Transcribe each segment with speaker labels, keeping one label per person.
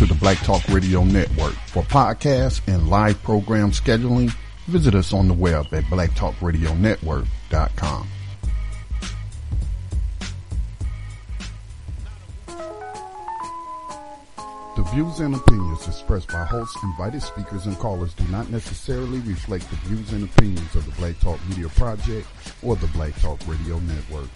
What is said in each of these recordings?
Speaker 1: to the Black Talk Radio Network. For podcasts and live program scheduling, visit us on the web at blacktalkradionetwork.com. The views and opinions expressed by hosts, invited speakers, and callers do not necessarily reflect the views and opinions of the Black Talk Media Project or the Black Talk Radio Network.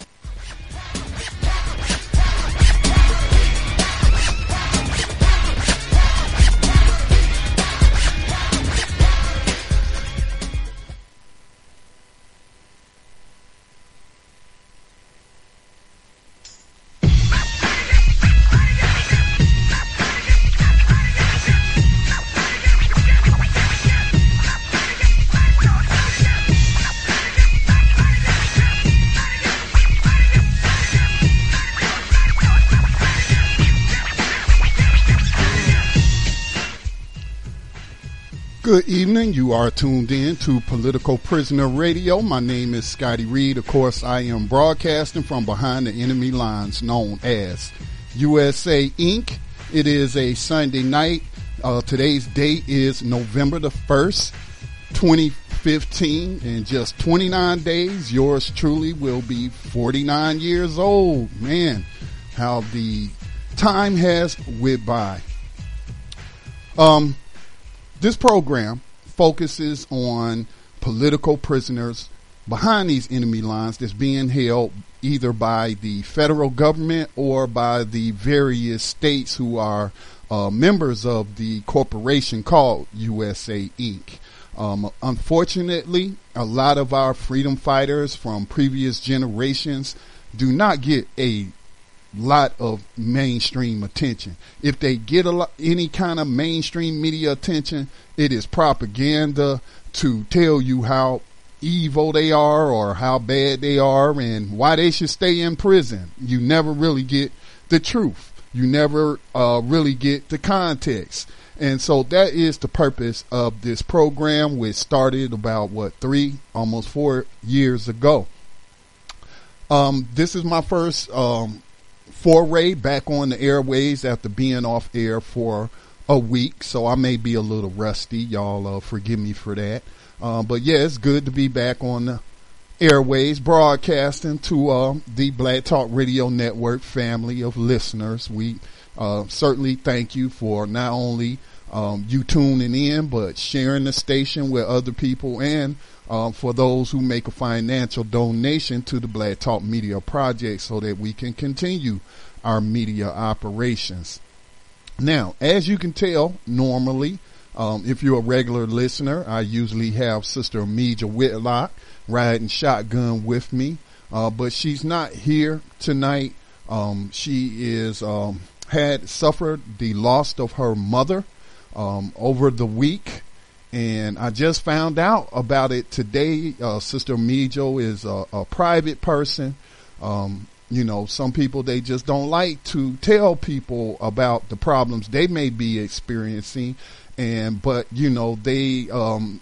Speaker 1: Good evening. You are tuned in to Political Prisoner Radio. My name is Scotty Reed. Of course, I am broadcasting from behind the enemy lines known as USA Inc. It is a Sunday night. Uh, today's date is November the 1st, 2015. In just 29 days, yours truly will be 49 years old. Man, how the time has whipped by. Um, this program focuses on political prisoners behind these enemy lines that's being held either by the federal government or by the various states who are uh, members of the corporation called USA Inc. Um, unfortunately, a lot of our freedom fighters from previous generations do not get a lot of mainstream attention. If they get a lot, any kind of mainstream media attention, it is propaganda to tell you how evil they are or how bad they are and why they should stay in prison. You never really get the truth. You never uh, really get the context. And so that is the purpose of this program, which started about what three, almost four years ago. Um, this is my first um, foray back on the airways after being off air for a week, so I may be a little rusty. Y'all uh, forgive me for that. Uh, but yeah, it's good to be back on the airways broadcasting to uh, the Black Talk Radio Network family of listeners. We uh, certainly thank you for not only um, you tuning in, but sharing the station with other people and uh, for those who make a financial donation to the Black Talk Media Project so that we can continue our media operations. Now, as you can tell, normally, um, if you're a regular listener, I usually have Sister Ameja Whitlock riding shotgun with me, uh, but she's not here tonight. Um, she is um, had suffered the loss of her mother um, over the week and I just found out about it today. Uh, Sister Mijo is a, a private person. Um, you know, some people they just don't like to tell people about the problems they may be experiencing, and but you know they um,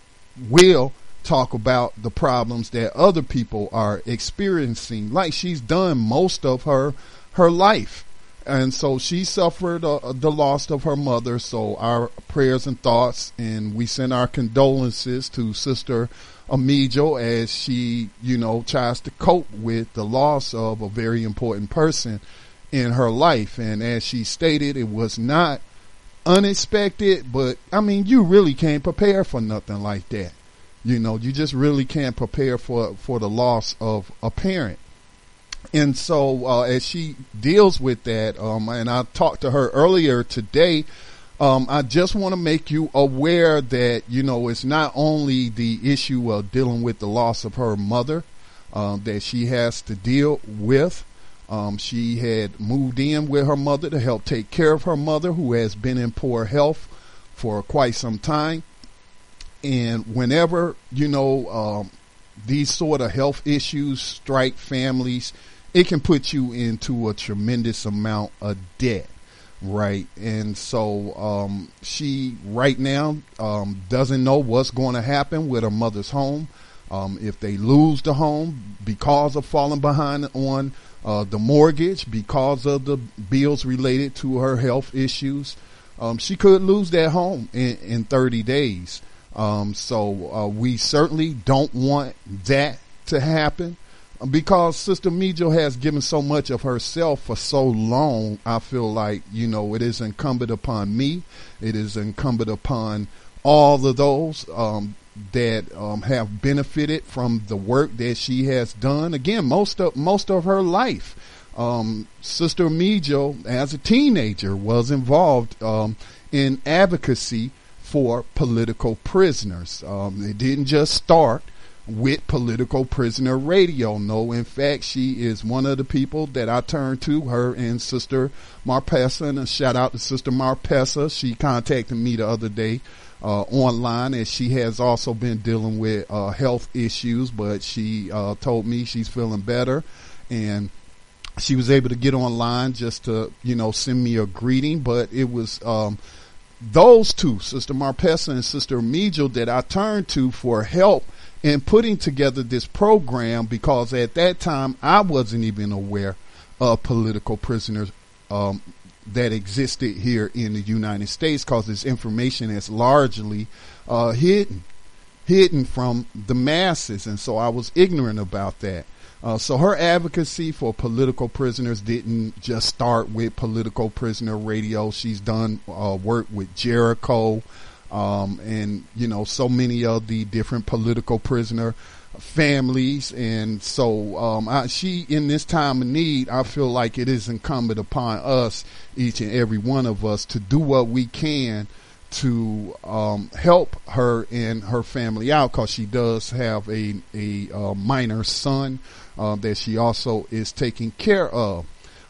Speaker 1: will talk about the problems that other people are experiencing, like she's done most of her her life. And so she suffered uh, the loss of her mother. So our prayers and thoughts, and we send our condolences to Sister Amijo as she, you know, tries to cope with the loss of a very important person in her life. And as she stated, it was not unexpected, but I mean, you really can't prepare for nothing like that. You know, you just really can't prepare for, for the loss of a parent. And so, uh, as she deals with that, um, and I talked to her earlier today, um, I just want to make you aware that, you know, it's not only the issue of dealing with the loss of her mother, um, that she has to deal with. Um, she had moved in with her mother to help take care of her mother, who has been in poor health for quite some time. And whenever, you know, um, these sort of health issues strike families, it can put you into a tremendous amount of debt right? And so um, she right now um, doesn't know what's going to happen with her mother's home. Um, if they lose the home because of falling behind on uh, the mortgage because of the bills related to her health issues um, she could lose that home in, in 30 days. Um, so uh, we certainly don't want that to happen because Sister Mijo has given so much of herself for so long. I feel like you know it is incumbent upon me. It is incumbent upon all of those um, that um, have benefited from the work that she has done. Again, most of most of her life. Um, Sister Mijo, as a teenager, was involved um, in advocacy for political prisoners. Um, it didn't just start with political prisoner radio. No, in fact, she is one of the people that I turn to, her and Sister Marpessa. And a shout out to Sister Marpessa. She contacted me the other day uh, online and she has also been dealing with uh, health issues, but she uh, told me she's feeling better and she was able to get online just to, you know, send me a greeting, but it was, um, those two, Sister Marpessa and Sister Mijo, that I turned to for help in putting together this program because at that time I wasn't even aware of political prisoners um, that existed here in the United States because this information is largely uh, hidden, hidden from the masses, and so I was ignorant about that. Uh, so her advocacy for political prisoners didn't just start with political prisoner radio. She's done uh, work with Jericho, um, and you know so many of the different political prisoner families, and so um, I, she in this time of need, I feel like it is incumbent upon us, each and every one of us, to do what we can to um, help her and her family out because she does have a a uh, minor son uh, that she also is taking care of.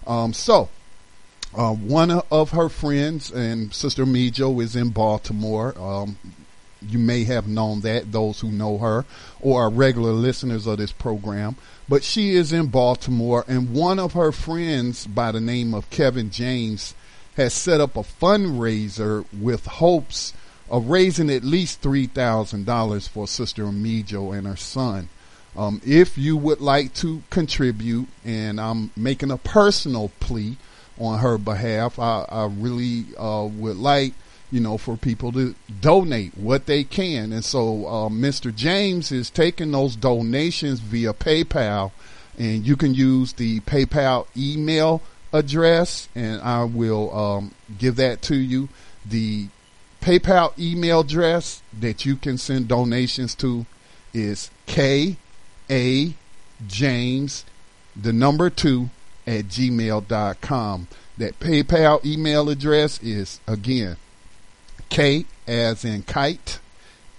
Speaker 1: Um, so, uh, one of her friends and Sister Mijo is in Baltimore. Um, you may have known that, those who know her or are regular listeners of this program. But she is in Baltimore, and one of her friends by the name of Kevin James has set up a fundraiser with hopes of raising at least $3,000 for Sister Mijo and her son. Um, if you would like to contribute, and I'm making a personal plea on her behalf, I, I really uh, would like, you know, for people to donate what they can. And so uh, Mr. James is taking those donations via PayPal, and you can use the PayPal email address, and I will um, give that to you. The PayPal email address that you can send donations to is K a James, the number two at gmail.com. That PayPal email address is again K as in kite,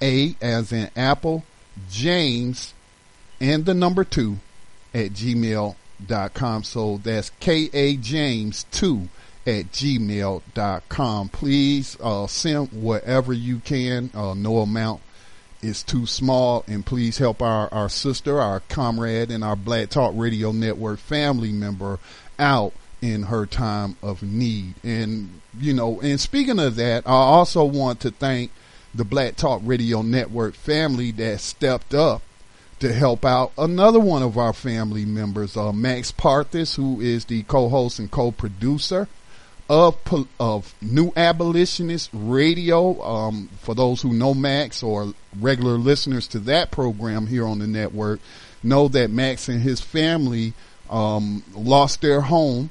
Speaker 1: A as in apple, James, and the number two at gmail.com. So that's K A James 2 at gmail.com. Please uh, send whatever you can, uh, no amount is too small and please help our, our sister, our comrade and our Black Talk Radio Network family member out in her time of need. And, you know, and speaking of that, I also want to thank the Black Talk Radio Network family that stepped up to help out another one of our family members, uh, Max Parthis, who is the co-host and co-producer of of New Abolitionist Radio. Um, for those who know Max or regular listeners to that program here on the network, know that Max and his family um, lost their home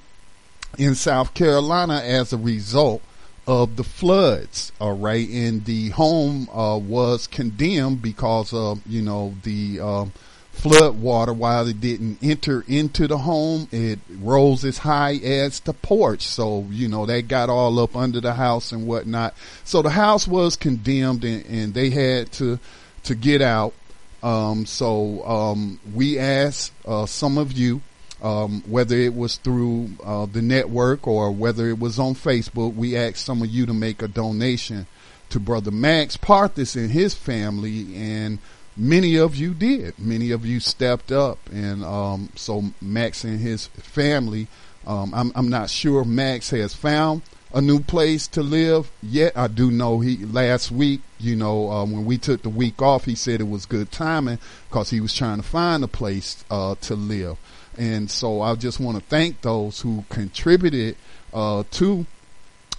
Speaker 1: in South Carolina as a result of the floods. All right, and the home uh, was condemned because of you know the um, flood water while it didn't enter into the home. It rose as high as the porch. So, you know, that got all up under the house and whatnot. So the house was condemned and, and they had to, to get out. Um, so, um, we asked, uh, some of you, um, whether it was through, uh, the network or whether it was on Facebook, we asked some of you to make a donation to Brother Max Parthis and his family and many of you did. Many of you stepped up, and um, so Max and his family. Um, I'm, I'm not sure Max has found a new place to live yet. I do know he last week, you know, uh, when we took the week off, he said it was good timing because he was trying to find a place uh, to live. And so I just want to thank those who contributed uh, to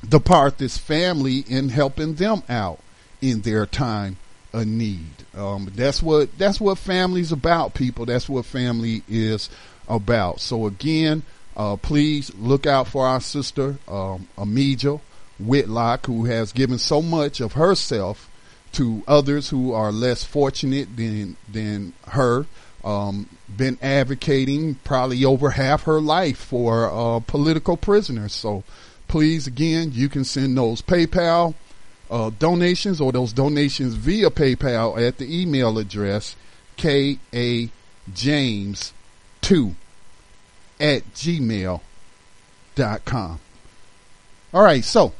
Speaker 1: the Parthis family in helping them out in their time of need. Um, that's what that's what family's about, people. That's what family is about. So again, uh, please look out for our sister um, Whitlock, who has given so much of herself to others who are less fortunate than than her. Um, been advocating probably over half her life for uh, political prisoners. So please, again, you can send those PayPal uh, donations or those donations via PayPal at the email address kajames2 at gmail.com. All right, so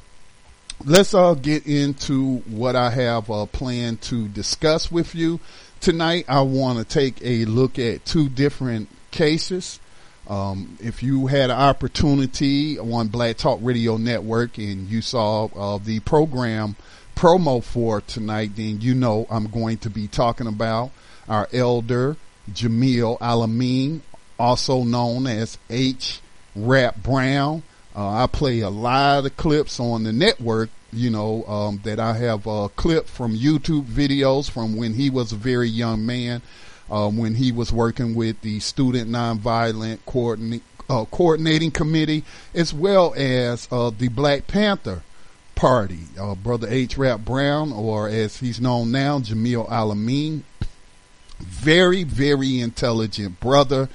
Speaker 1: let's uh, get into what I have uh, planned to discuss with you tonight. I want to take a look at two different cases. Um, if you had an opportunity on Black Talk Radio Network and you saw uh, the program promo for tonight, then you know I'm going to be talking about our elder Jamil Al-Amin, also known as H. Rap Brown. Uh, I play a lot of clips on the network, you know, um, that I have a clip from YouTube videos from when he was a very young man um, when he was working with the Student Nonviolent uh, Coordinating Committee, as well as uh, the Black Panther Party. Uh, Brother H. Rap Brown, or as he's known now, Jamil Al-Amin, very, very intelligent brother.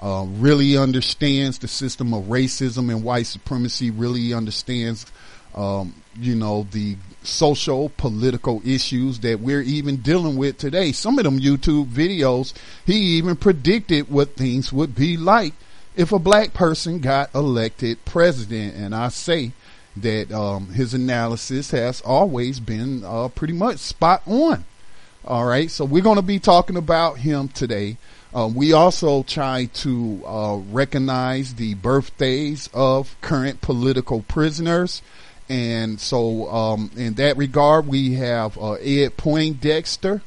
Speaker 1: Uh, really understands the system of racism and white supremacy. Really understands, um, you know, the social, political issues that we're even dealing with today. Some of them YouTube videos, he even predicted what things would be like if a black person got elected president. And I say that um, his analysis has always been uh, pretty much spot on. All right, so we're going to be talking about him today. Uh, we also try to uh, recognize the birthdays of current political prisoners. And so, um, in that regard, we have uh, Ed Poindexter,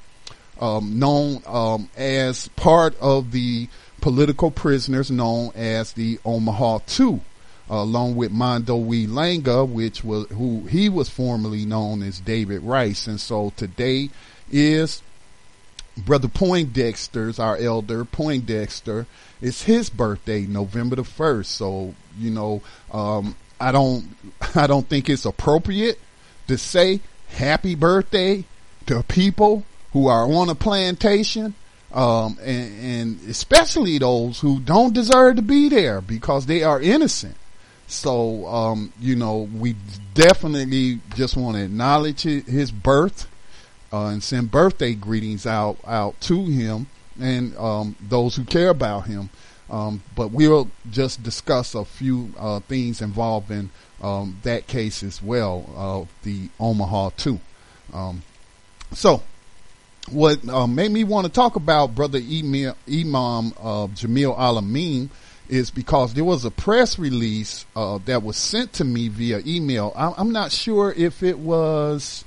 Speaker 1: um, known um, as part of the political prisoners known as the Omaha Two, uh, along with Mondo We Langa, which was who he was formerly known as David Rice. And so today is Brother Poindexter's, our elder Poindexter. It's his birthday, November the first. So you know, um, I don't I don't think it's appropriate to say happy birthday to people who are on a plantation, um, and, and, especially those who don't deserve to be there because they are innocent. So, um, you know, we definitely just want to acknowledge his birth uh, and send birthday greetings out out to him and um, those who care about him. Um, but we'll just discuss a few uh, things involving um, that case as well, uh, the Omaha 2. Um, so, what uh, made me want to talk about Brother Imam, Imam uh, Jamil Al-Amin is because there was a press release uh, that was sent to me via email. I'm not sure if it was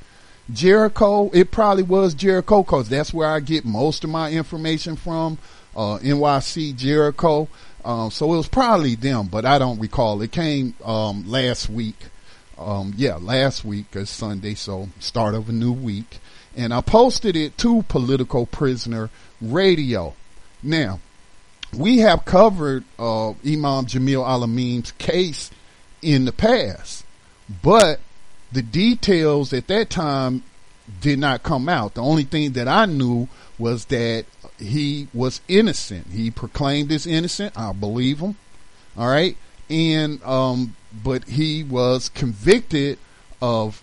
Speaker 1: Jericho. It probably was Jericho because that's where I get most of my information from uh, NYC Jericho. Um, so it was probably them, but I don't recall. It came um, last week. Um, yeah, last week is Sunday, so start of a new week. And I posted it to Political Prisoner Radio. Now, we have covered uh, Imam Jamil Al-Amin's case in the past, but the details at that time did not come out. The only thing that I knew was that he was innocent. He proclaimed his innocent. I believe him. All right. And, um, but he was convicted of,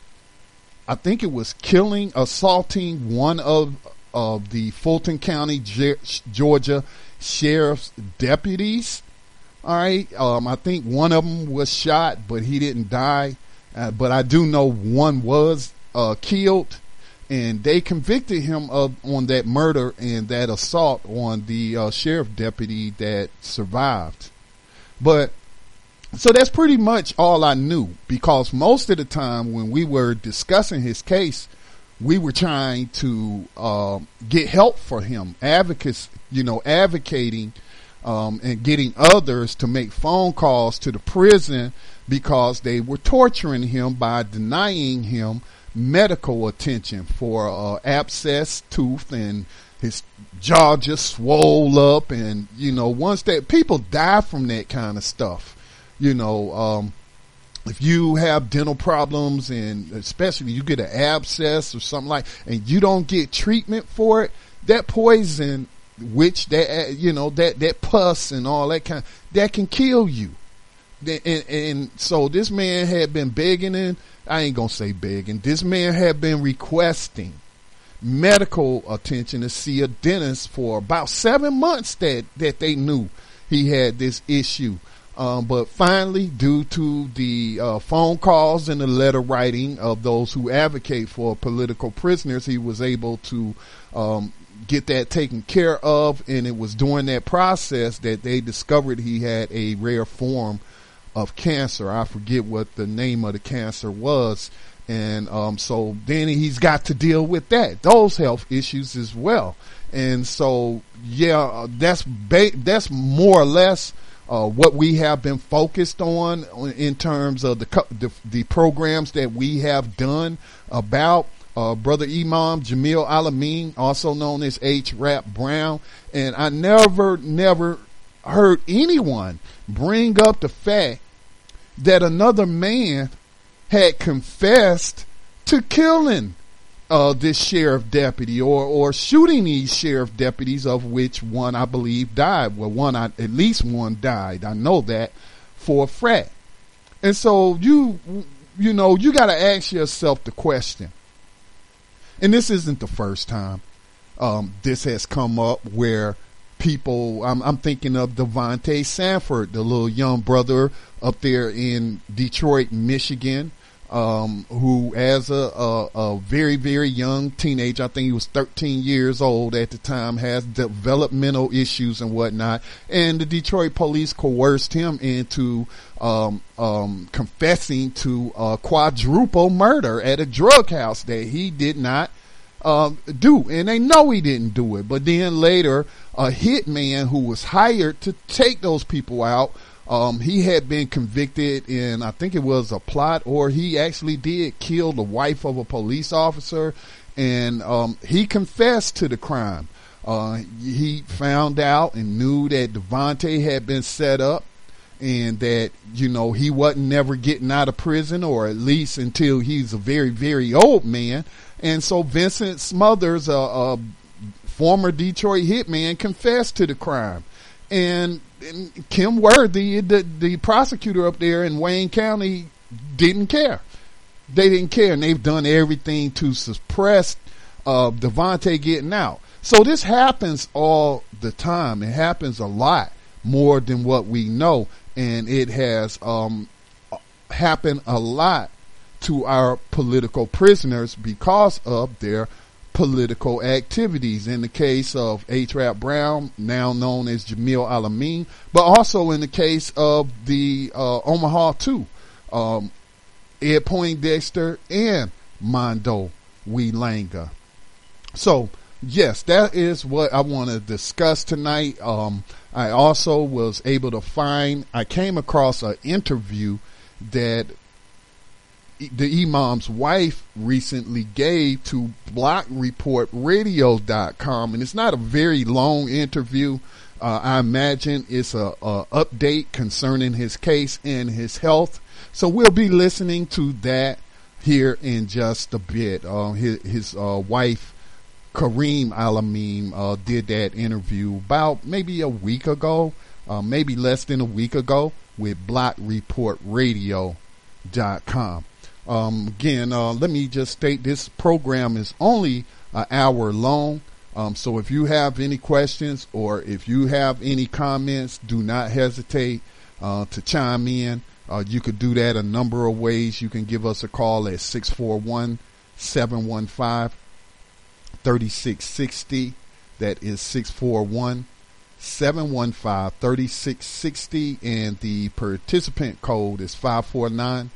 Speaker 1: I think it was killing, assaulting one of, of the Fulton County, Georgia sheriff's deputies. All right. Um, I think one of them was shot, but he didn't die. Uh, but I do know one was, uh, killed and they convicted him of on that murder and that assault on the uh, sheriff deputy that survived. But so that's pretty much all I knew because most of the time when we were discussing his case, we were trying to uh, get help for him, advocates, you know, advocating um, and getting others to make phone calls to the prison because they were torturing him by denying him medical attention for uh, abscess tooth and his jaw just swole up and you know once that people die from that kind of stuff you know um, if you have dental problems and especially you get an abscess or something like and you don't get treatment for it that poison which that you know that that pus and all that kind that can kill you and, and so this man had been begging and I ain't gonna say begging. This man had been requesting medical attention to see a dentist for about seven months that that they knew he had this issue. Um, but finally, due to the uh, phone calls and the letter writing of those who advocate for political prisoners, he was able to um, get that taken care of. And it was during that process that they discovered he had a rare form of cancer. I forget what the name of the cancer was. And um, so then he's got to deal with that, those health issues as well. And so, yeah, that's ba- that's more or less uh, what we have been focused on in terms of the, the, the programs that we have done about uh, brother Imam Jamil Al-Amin, also known as H. Rap Brown. And I never, never heard anyone bring up the fact that another man had confessed to killing uh, this sheriff deputy or, or shooting these sheriff deputies of which one I believe died. Well, one, I, at least one died. I know that for a fact. And so you, you know, you got to ask yourself the question. And this isn't the first time um, this has come up where people. I'm, I'm thinking of Davontae Sanford, the little young brother up there in Detroit, Michigan, um, who, as a, a, a, very, very young teenager, I think he was 13 years old at the time, has developmental issues and whatnot. And the Detroit police coerced him into um, um, confessing to a quadruple murder at a drug house that he did not um, do, and they know he didn't do it. But then later, a hitman who was hired to take those people out, um, he had been convicted in, I think it was a plot, or he actually did kill the wife of a police officer, and um, he confessed to the crime. Uh, he found out and knew that Davontae had been set up and that you know he wasn't never getting out of prison or at least until he's a very very old man and so Vincent Smothers, a, a former Detroit hitman, confessed to the crime. And, and Kym Worthy, the, the prosecutor up there in Wayne County, didn't care. They didn't care, and they've done everything to suppress uh, Davontae getting out. So this happens all the time. It happens a lot more than what we know, and it has um, happened a lot to our political prisoners because of their political activities. In the case of H. Rap Brown, now known as Jamil Al-Amin, but also in the case of the uh, Omaha 2, um, Ed Poindexter and Mondo we Langa. So, yes, that is what I want to discuss tonight. Um, I also was able to find, I came across an interview that the imam's wife recently gave to blockreportradio.com and it's not a very long interview. Uh, i imagine it's a, a, update concerning his case and his health. So we'll be listening to that here in just a bit. Uh, his, his uh, wife Karima al-amin uh, did that interview about maybe a week ago uh, maybe less than a week ago with blockreportradio.com um, again, uh, let me just state this program is only an hour long. Um, so if you have any questions or if you have any comments, do not hesitate uh, to chime in. Uh, you could do that a number of ways. You can give us a call at 641 715 3660. That is 641 715 3660. And the participant code is 549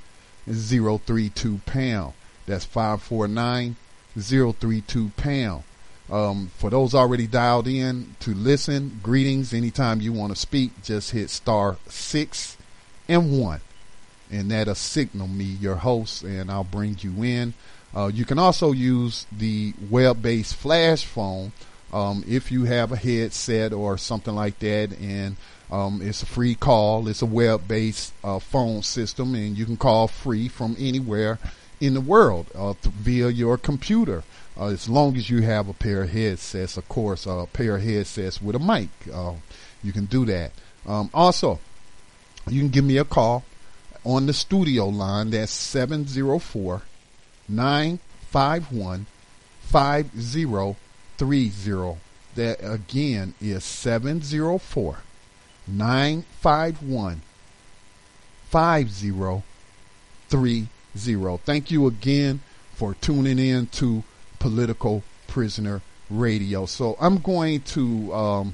Speaker 1: 032 pound. That's 549 032 pound. Um, for those already dialed in to listen, greetings. Anytime you want to speak, just hit star six and one. and that'll signal me your host, and I'll bring you in. Uh, you can also use the web-based flash phone um, if you have a headset or something like that, and um, it's a free call. It's a web-based uh, phone system, and you can call free from anywhere in the world uh, via your computer. Uh, as long as you have a pair of headsets, of course, a pair of headsets with a mic, uh, you can do that. Um, also, you can give me a call on the studio line. That's 704 951 5030. That again is 704 951 5030. Thank you again for tuning in to Political Prisoner Radio. So I'm going to um,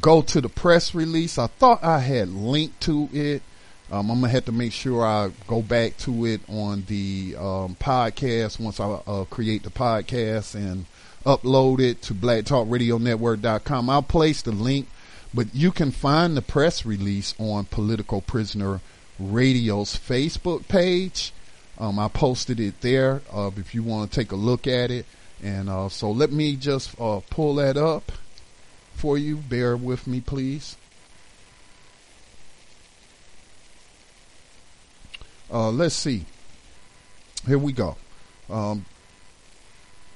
Speaker 1: go to the press release. I thought I had linked to it. Um, I'm gonna have to make sure I go back to it on the um, podcast once I uh, create the podcast and upload it to blacktalkradionetwork.com. I'll place the link, but you can find the press release on Political Prisoner Radio's Facebook page. Um, I posted it there uh, if you want to take a look at it. And uh, so let me just uh, pull that up for you. Bear with me, please. Uh, let's see. Here we go. Um,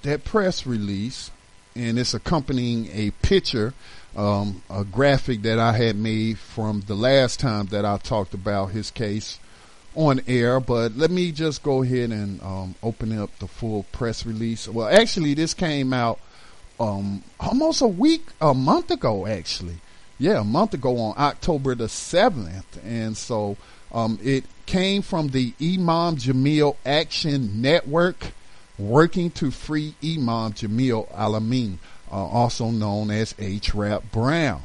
Speaker 1: that press release, and it's accompanying a picture, um, a graphic that I had made from the last time that I talked about his case on air. But let me just go ahead and um, open up the full press release. Well, actually, this came out um, almost a week, a month ago, actually. Yeah, a month ago on October the 7th. And so um, it came from the Imam Jamil Action Network, working to free Imam Jamil Al-Amin, uh, also known as H. Rap Brown.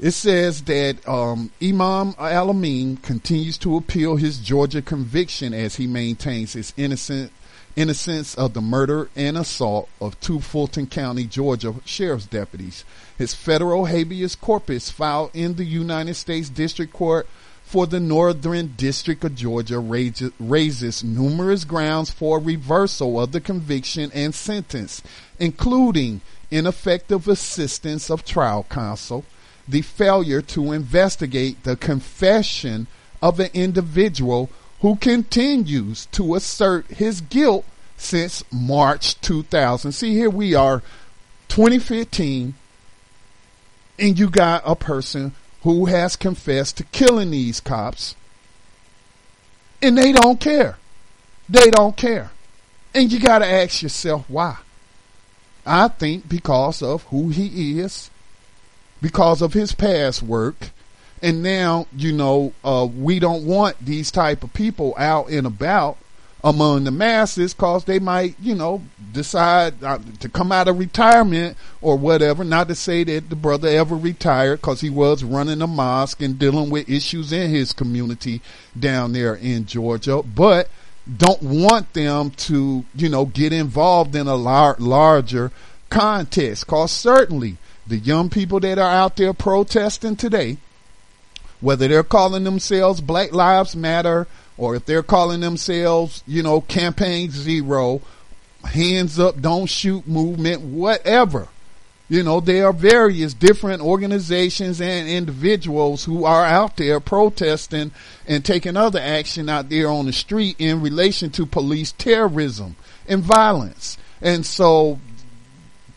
Speaker 1: It says that um, Imam Al-Amin continues to appeal his Georgia conviction as he maintains his innocent innocence of the murder and assault of two Fulton County, Georgia sheriff's deputies. His federal habeas corpus filed in the United States District Court for the Northern District of Georgia raises numerous grounds for reversal of the conviction and sentence, including ineffective assistance of trial counsel, the failure to investigate the confession of an individual who continues to assert his guilt since March 2000. See, here we are, 2015, and you got a person who has confessed to killing these cops, and they don't care. They don't care. And you got to ask yourself why. I think because of who he is, because of his past work, and now you know uh, we don't want these type of people out and about among the masses because they might, you know, decide uh, to come out of retirement or whatever. Not to say that the brother ever retired because he was running a mosque and dealing with issues in his community down there in Georgia, but don't want them to, you know, get involved in a lar- larger contest because certainly the young people that are out there protesting today, whether they're calling themselves Black Lives Matter or if they're calling themselves, you know, campaign zero, hands up, don't shoot movement, whatever. You know, there are various different organizations and individuals who are out there protesting and taking other action out there on the street in relation to police terrorism and violence. And so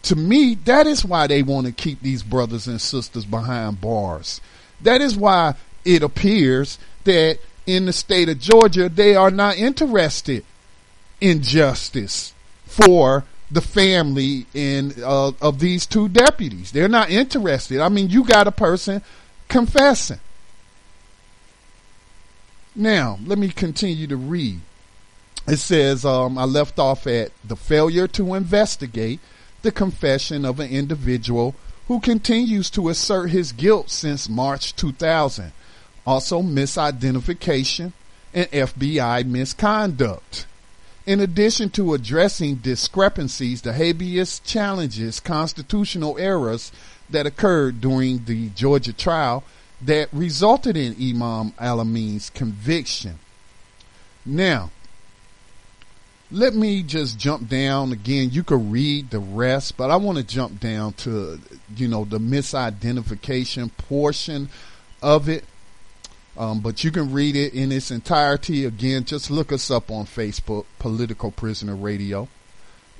Speaker 1: to me, that is why they want to keep these brothers and sisters behind bars. That is why it appears that in the state of Georgia, they are not interested in justice for the family in uh, of these two deputies. They're not interested. I mean, you got a person confessing. Now, let me continue to read. It says, um, I left off at the failure to investigate the confession of an individual who continues to assert his guilt since March 2000 also misidentification and FBI misconduct. In addition to addressing discrepancies, the habeas challenges constitutional errors that occurred during the Georgia trial that resulted in Imam Al-Amin's conviction. Now, let me just jump down again. You could read the rest, but I want to jump down to, you know, the misidentification portion of it. Um, but you can read it in its entirety. Again, just look us up on Facebook, Political Prisoner Radio.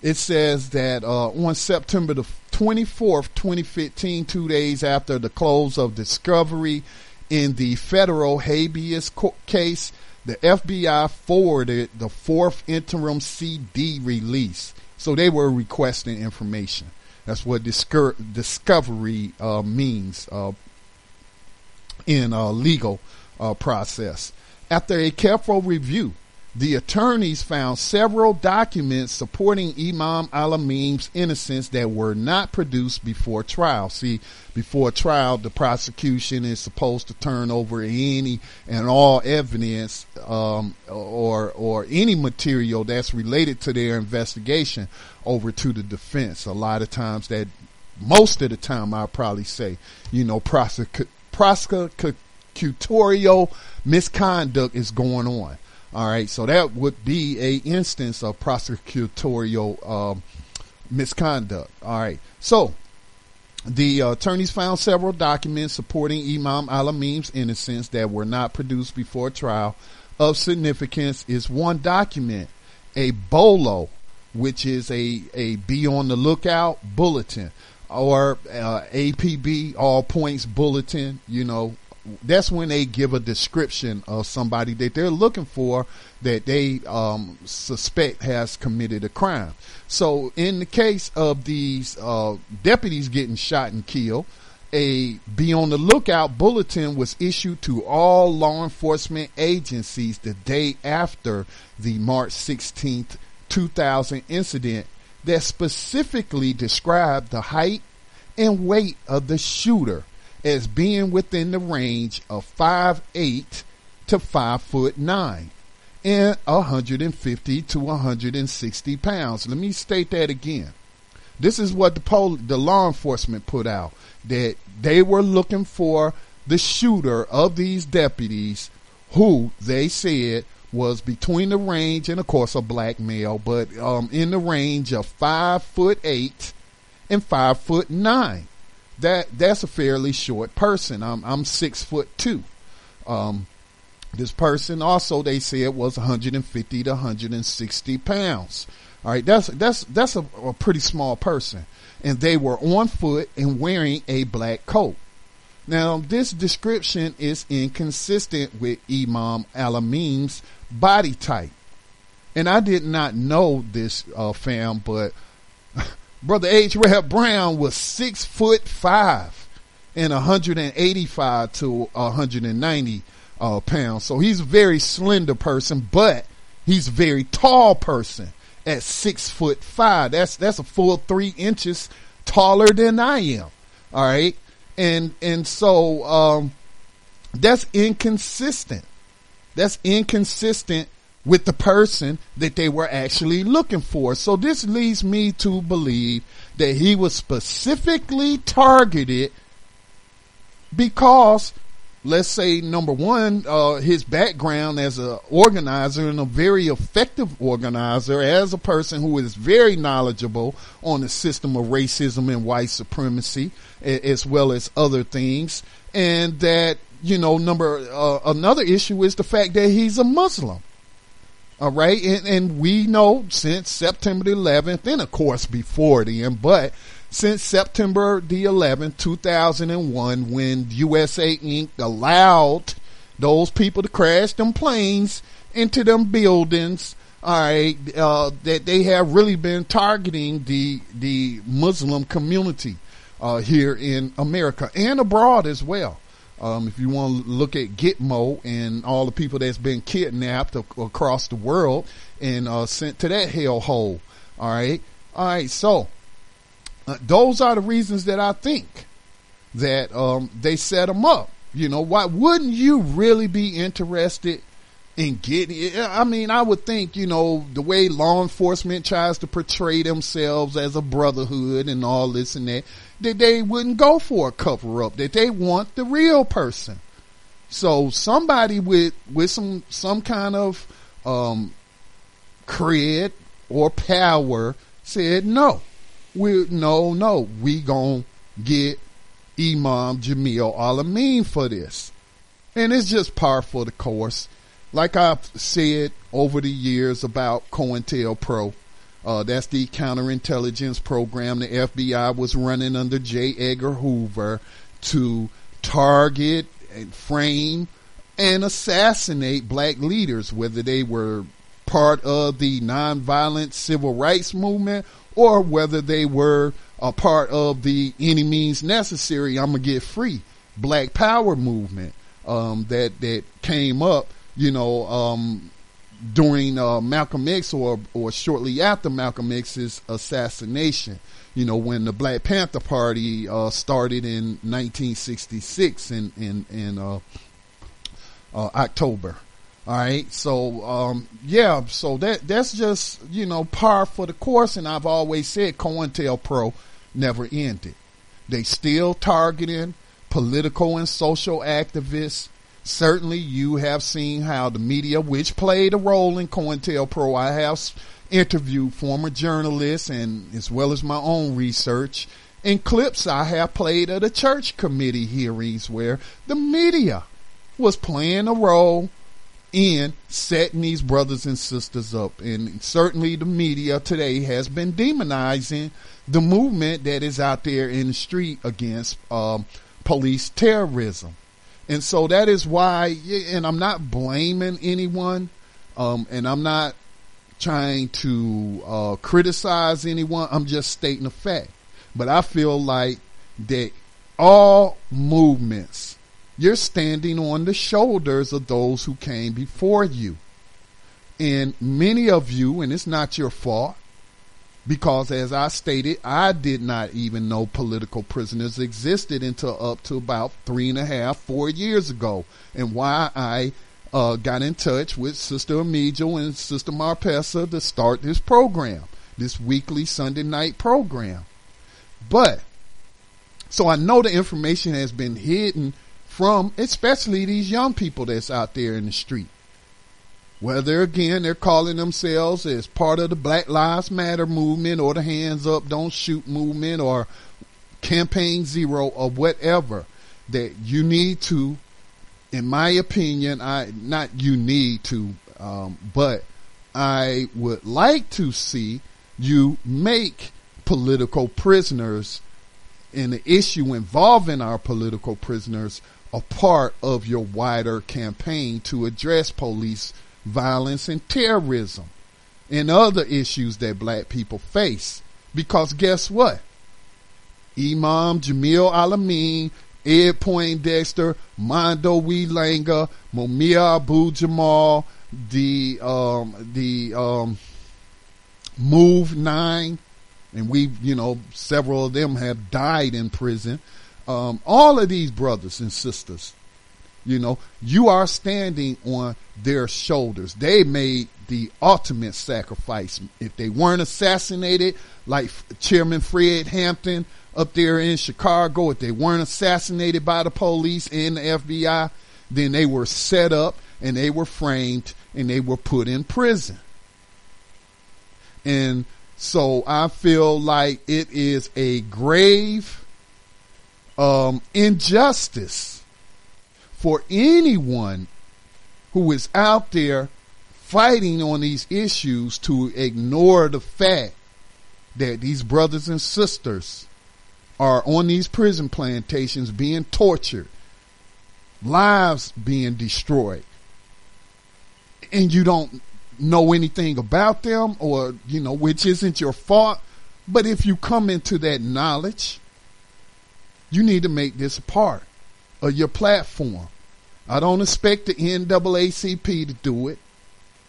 Speaker 1: It says that uh, on September the 24th, 2015, two days after the close of discovery in the federal habeas case, the FBI forwarded the fourth interim CD release. So they were requesting information. That's what discovery uh, means uh, in a legal uh, process. After a careful review, the attorneys found several documents supporting Imam Al-Amin's innocence that were not produced before trial. See, before trial, the prosecution is supposed to turn over any and all evidence um, or or any material that's related to their investigation over to the defense. A lot of times, that most of the time, I'll probably say, you know, prosecu- prosecutorial misconduct is going on. All right, so that would be a instance of prosecutorial um, misconduct. All right, so the uh, attorneys found several documents supporting Imam Al-Amin's innocence that were not produced before trial. Of significance is one document, a bolo, which is a, a be on the lookout bulletin, or uh, APB, all points bulletin, you know, that's when they give a description of somebody that they're looking for that they um, suspect has committed a crime. So, in the case of these uh, deputies getting shot and killed, a be on the lookout bulletin was issued to all law enforcement agencies the day after the March 16th, 2000 incident that specifically described the height and weight of the shooter as being within the range of five eight to 5 foot 9 and 150 to 160 pounds. Let me state that again. This is what the pol- the law enforcement put out that they were looking for the shooter of these deputies who they said was between the range and of course a black male, but um, in the range of five foot eight and five foot nine that that's a fairly short person. I'm I'm six foot two. Um, this person also they said was 150 to 160 pounds. All right, that's that's that's a, a pretty small person, and they were on foot and wearing a black coat. Now, this description is inconsistent with Imam Al-Amin's body type. And I did not know this, uh, fam, but Brother H. Rap Brown was six foot five and 185 to 190 uh, pounds. So he's a very slender person, but he's a very tall person at six foot five. That's that's a full three inches taller than I am. All right, and and so um, that's inconsistent. That's inconsistent with the person that they were actually looking for. So this leads me to believe that he was specifically targeted because let's say number one, uh, his background as an organizer and a very effective organizer, as a person who is very knowledgeable on the system of racism and white supremacy, as well as other things, and that you know, number uh, another issue is the fact that he's a Muslim. All right. And, and we know since September the 11th, and of course before then, but since September the 11th, 2001, when USA Inc. allowed those people to crash them planes into them buildings, all right, uh, that they have really been targeting the, the Muslim community, uh, here in America and abroad as well. Um, if you want to look at Gitmo and all the people that's been kidnapped across the world and uh, sent to that hellhole. All right. All right. So uh, those are the reasons that I think that um, they set them up. You know, why wouldn't you really be interested and get it I mean, I would think, you know, the way law enforcement tries to portray themselves as a brotherhood and all this and that, that they wouldn't go for a cover up, that they want the real person. So somebody with, with some, some kind of, um, cred or power said no. We, no, no, we gonna get Imam Jamil Al-Amin for this. And it's just par for the course. Like I've said over the years about COINTELPRO, uh, that's the counterintelligence program the FBI was running under J. Edgar Hoover to target and frame and assassinate black leaders, whether they were part of the nonviolent civil rights movement or whether they were a part of the any means necessary, I'm gonna get free black power movement um, that that came up, you know, um, during uh, Malcolm X or or shortly after Malcolm X's assassination. You know, when the Black Panther Party uh, started in 1966 in in in uh, uh, October. All right, so um, yeah, so that that's just you know par for the course, and I've always said COINTELPRO never ended. They still targeting political and social activists. Certainly, you have seen how the media, which played a role in COINTELPRO, I have interviewed former journalists and as well as my own research and clips I have played at the church committee hearings where the media was playing a role in setting these brothers and sisters up. And certainly the media today has been demonizing the movement that is out there in the street against um, police terrorism. And so that is why, and I'm not blaming anyone, um, and I'm not trying to uh, criticize anyone. I'm just stating a fact. But I feel like that all movements you're standing on the shoulders of those who came before you. And many of you, and it's not your fault, because as I stated, I did not even know political prisoners existed until up to about three and a half, four years ago. And why I uh, got in touch with Sister Ameejill and Sister Marpessa to start this program, this weekly Sunday night program. But, so I know the information has been hidden from especially these young people that's out there in the street. Whether again they're calling themselves as part of the Black Lives Matter movement or the Hands Up Don't Shoot movement or Campaign Zero or whatever that you need to, in my opinion, I not you need to, um, but I would like to see you make political prisoners and the issue involving our political prisoners a part of your wider campaign to address police violence and terrorism and other issues that black people face. Because guess what? Imam Jamil Al-Amin, Ed Poindexter, Mondo Langa, Mumia Abu Jamal, the um, the um, Move Nine, and we, you know, several of them have died in prison. Um, all of these brothers and sisters, you know, you are standing on their shoulders. They made the ultimate sacrifice. If they weren't assassinated, like Chairman Fred Hampton up there in Chicago, if they weren't assassinated by the police and the FBI, then they were set up and they were framed and they were put in prison. And so I feel like it is a grave um, injustice for anyone who is out there fighting on these issues to ignore the fact that these brothers and sisters are on these prison plantations being tortured, lives being destroyed, and you don't know anything about them or, you know, which isn't your fault. But if you come into that knowledge, you need to make this a part of your platform. I don't expect the NAACP to do it.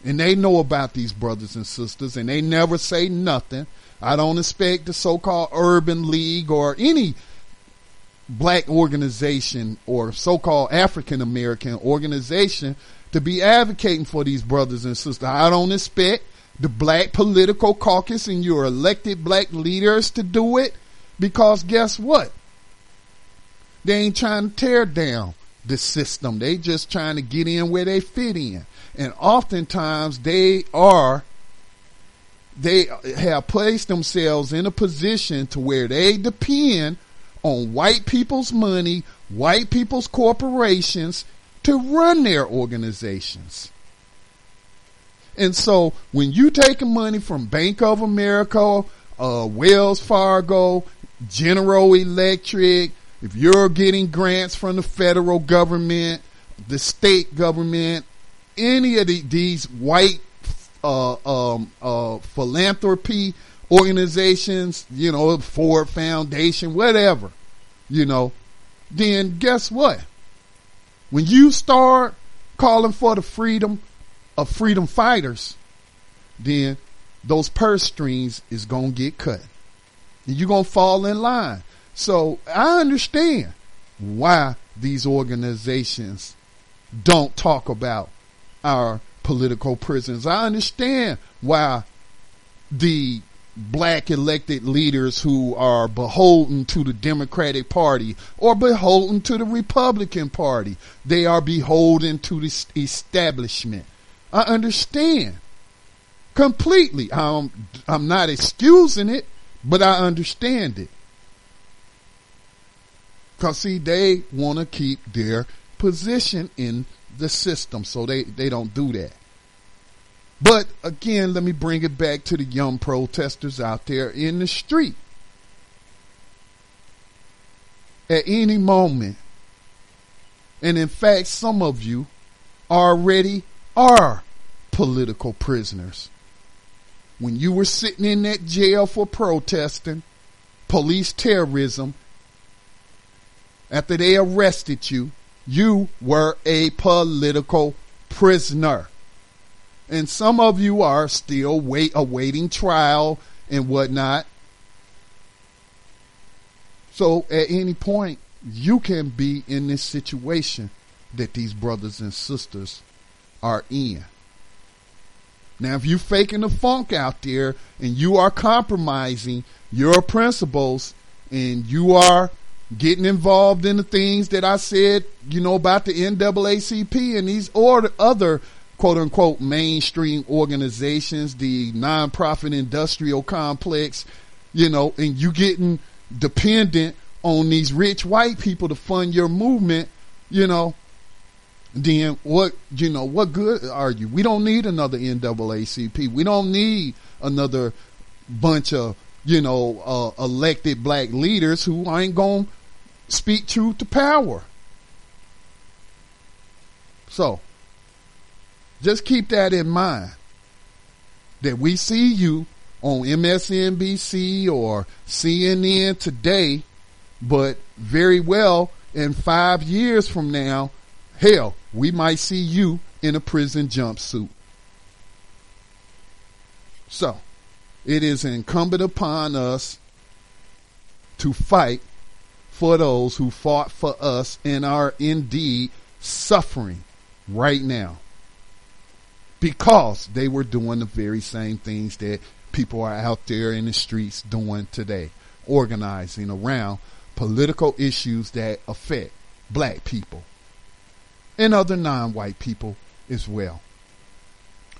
Speaker 1: And they know about these brothers and sisters and they never say nothing. I don't expect the so-called Urban League or any black organization or so-called African American organization to be advocating for these brothers and sisters. I don't expect the black political caucus and your elected black leaders to do it because guess what? They ain't trying to tear down the system. They just trying to get in where they fit in. And oftentimes they are they have placed themselves in a position to where they depend on white people's money, white people's corporations to run their organizations. And so when you taking money from Bank of America, uh, Wells Fargo, General Electric, if you're getting grants from the federal government, the state government, any of the, these white uh, um, uh, philanthropy organizations, you know, Ford Foundation, whatever, you know, then guess what? When you start calling for the freedom of freedom fighters, then those purse strings is going to get cut. And you're going to fall in line. So I understand why these organizations don't talk about our political prisons. I understand why the black elected leaders who are beholden to the Democratic Party or beholden to the Republican Party, they are beholden to the establishment. I understand completely. I'm, I'm not excusing it, but I understand it. Cause see, they want to keep their position in the system, so they, they don't do that. But again, let me bring it back to the young protesters out there in the street. At any moment, and in fact, some of you already are political prisoners. When you were sitting in that jail for protesting, police terrorism, after they arrested you, you were a political prisoner. And some of you are still wait awaiting trial and whatnot. So at any point, you can be in this situation that these brothers and sisters are in. Now, if you faking the funk out there and you are compromising your principles and you are getting involved in the things that I said, you know, about the NAACP and these or other quote unquote mainstream organizations, the nonprofit industrial complex, you know, and you getting dependent on these rich white people to fund your movement, you know, then what, you know, what good are you? We don't need another NAACP. We don't need another bunch of, you know, uh, elected black leaders who ain't going to speak truth to power. So, just keep that in mind. That we see you on MSNBC or CNN today, but very well in five years from now, hell, we might see you in a prison jumpsuit. So, it is incumbent upon us to fight for those who fought for us and are indeed suffering right now because they were doing the very same things that people are out there in the streets doing today, organizing around political issues that affect black people and other non-white people as well.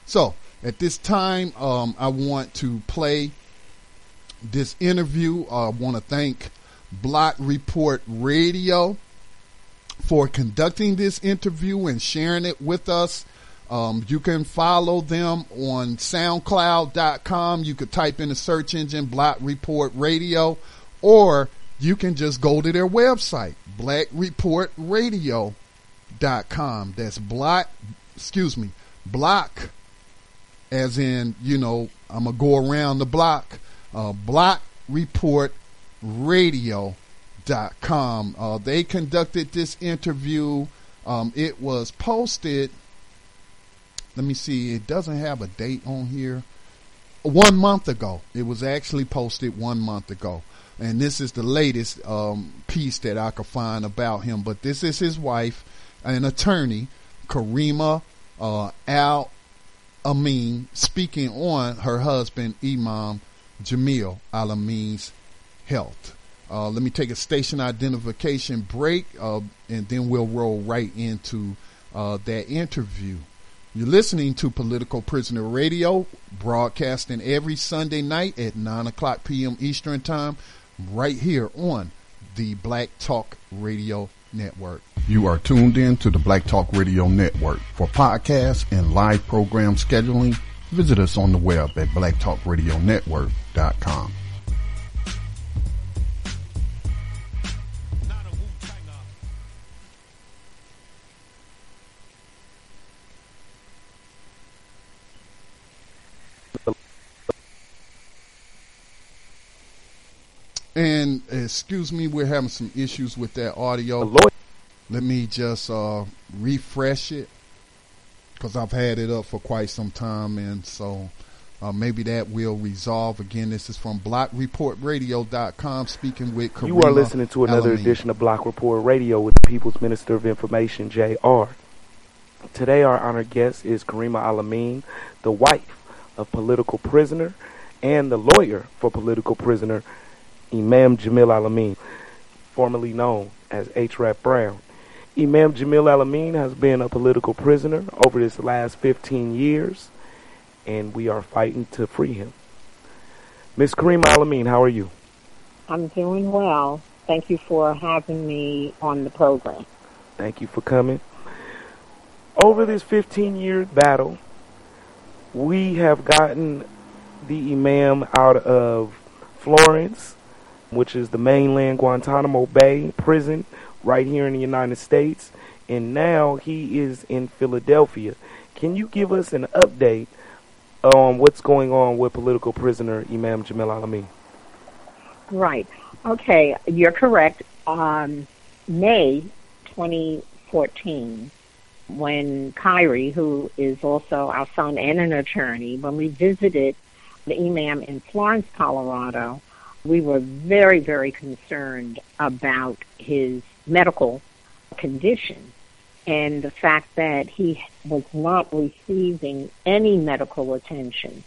Speaker 1: So at this time, um, I want to play this interview. I want to thank Block Report Radio for conducting this interview and sharing it with us. Um, you can follow them on SoundCloud.com. You could type in the search engine Block Report Radio, or you can just go to their website, BlackReportRadio.com. That's block, excuse me, block, as in, you know, I'm going to go around the block, uh, Block Report radio.com. Uh, they conducted this interview. Um, it was posted. Let me see. It doesn't have a date on here. One month ago. It was actually posted one month ago. And this is the latest um, piece that I could find about him. But this is his wife, an attorney, Karima uh, Al Amin speaking on her husband, Imam Jamil Al Amin's health. Uh, let me take a station identification break, uh, and then we'll roll right into uh, that interview. You're listening to Political Prisoner Radio, broadcasting every Sunday night at 9 o'clock p.m. Eastern Time, right here on the Black Talk Radio Network. You are tuned in to the Black Talk Radio Network. For podcasts and live program scheduling, visit us on the web at blacktalkradionetwork.com. excuse me, we're having some issues with that audio. Let me just uh, refresh it because I've had it up for quite some time, and so uh, maybe that will resolve. Again, this is from BlockReportRadio.com speaking with Karima
Speaker 2: You are listening to another
Speaker 1: Al-Amin.
Speaker 2: edition of Block Report Radio with the People's Minister of Information, J.R. Today, our honored guest is Karima Al-Amin, the wife of political prisoner and the lawyer for political prisoner Imam Jamil Al-Amin, formerly known as H. Rap Brown. Imam Jamil Al-Amin has been a political prisoner over this last 15 years, and we are fighting to free him. Miss Karima Al-Amin, how are you?
Speaker 3: I'm doing well. Thank you for having me on the program.
Speaker 2: Thank you for coming. Over this 15 year battle, we have gotten the Imam out of Florence, which is the mainland Guantanamo Bay prison right here in the United States, and now he is in Philadelphia. Can you give us an update on what's going on with political prisoner Imam Jamil Al-Amin?
Speaker 3: Right. Okay, you're correct. Um, May 2014, when Kairi, who is also our son and an attorney, when we visited the imam in Florence, Colorado, we were very, very concerned about his medical condition and the fact that he was not receiving any medical attention.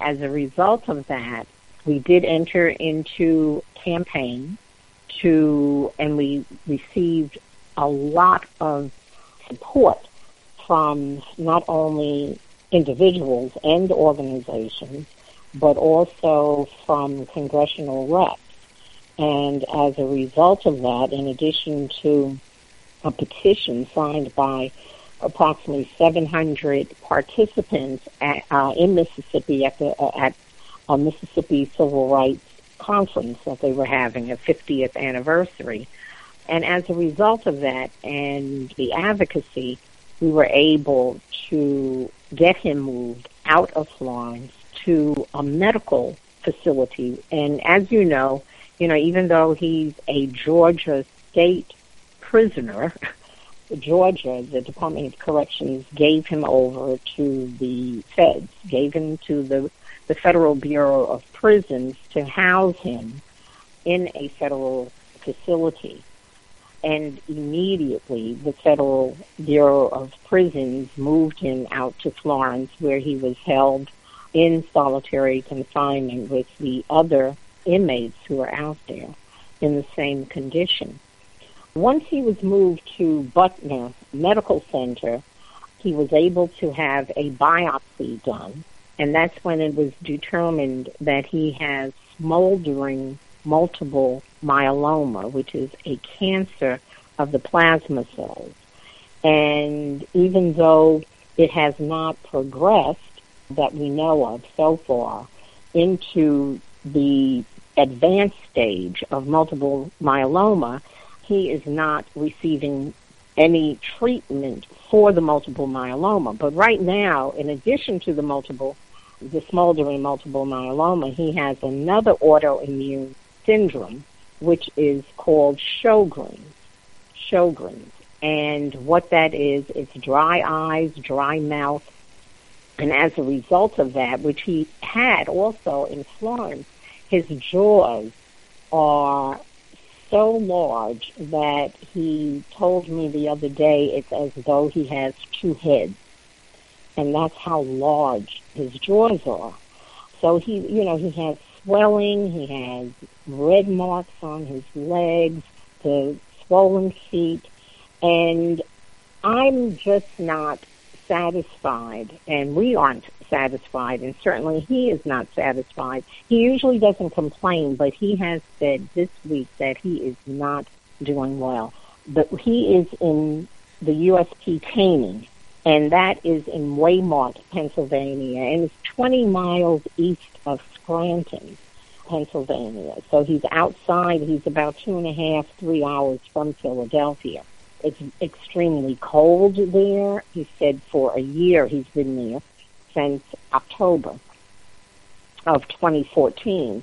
Speaker 3: As a result of that, we did enter into campaign to, and we received a lot of support from not only individuals and organizations, but also from congressional reps. And as a result of that, in addition to a petition signed by approximately 700 participants at, uh, in Mississippi at the uh, at a Mississippi Civil Rights Conference that they were having, a 50th anniversary. And as a result of that and the advocacy, we were able to get him moved out of Florence to a medical facility. And as you know, you know, even though he's a Georgia state prisoner, Georgia, the Department of Corrections gave him over to the feds, gave him to the, the Federal Bureau of Prisons to house him in a federal facility. And immediately the Federal Bureau of Prisons moved him out to Florence where he was held in solitary confinement with the other inmates who were out there in the same condition. Once he was moved to Butner Medical Center, he was able to have a biopsy done, and that's when it was determined that he has smoldering multiple myeloma, which is a cancer of the plasma cells. And even though it has not progressed that we know of so far into the advanced stage of multiple myeloma, he is not receiving any treatment for the multiple myeloma. But right now, in addition to the multiple, the smoldering multiple myeloma, he has another autoimmune syndrome, which is called Sjogren's. Sjogren's. And what that is, it's dry eyes, dry mouth, and as a result of that, which he had also in Florence, his jaws are so large that he told me the other day it's as though he has two heads. and that's how large his jaws are. So he, you know, he has swelling, he has red marks on his legs, the swollen feet, and I'm just not satisfied, and we aren't satisfied, and certainly he is not satisfied. He usually doesn't complain, but he has said this week that he is not doing well. But he is in the USP Canaan, and that is in Waymart, Pennsylvania, and it's 20 miles east of Scranton, Pennsylvania. So he's outside. He's about two and a half, three hours from Philadelphia. It's extremely cold there. He said for a year he's been there since October of 2014.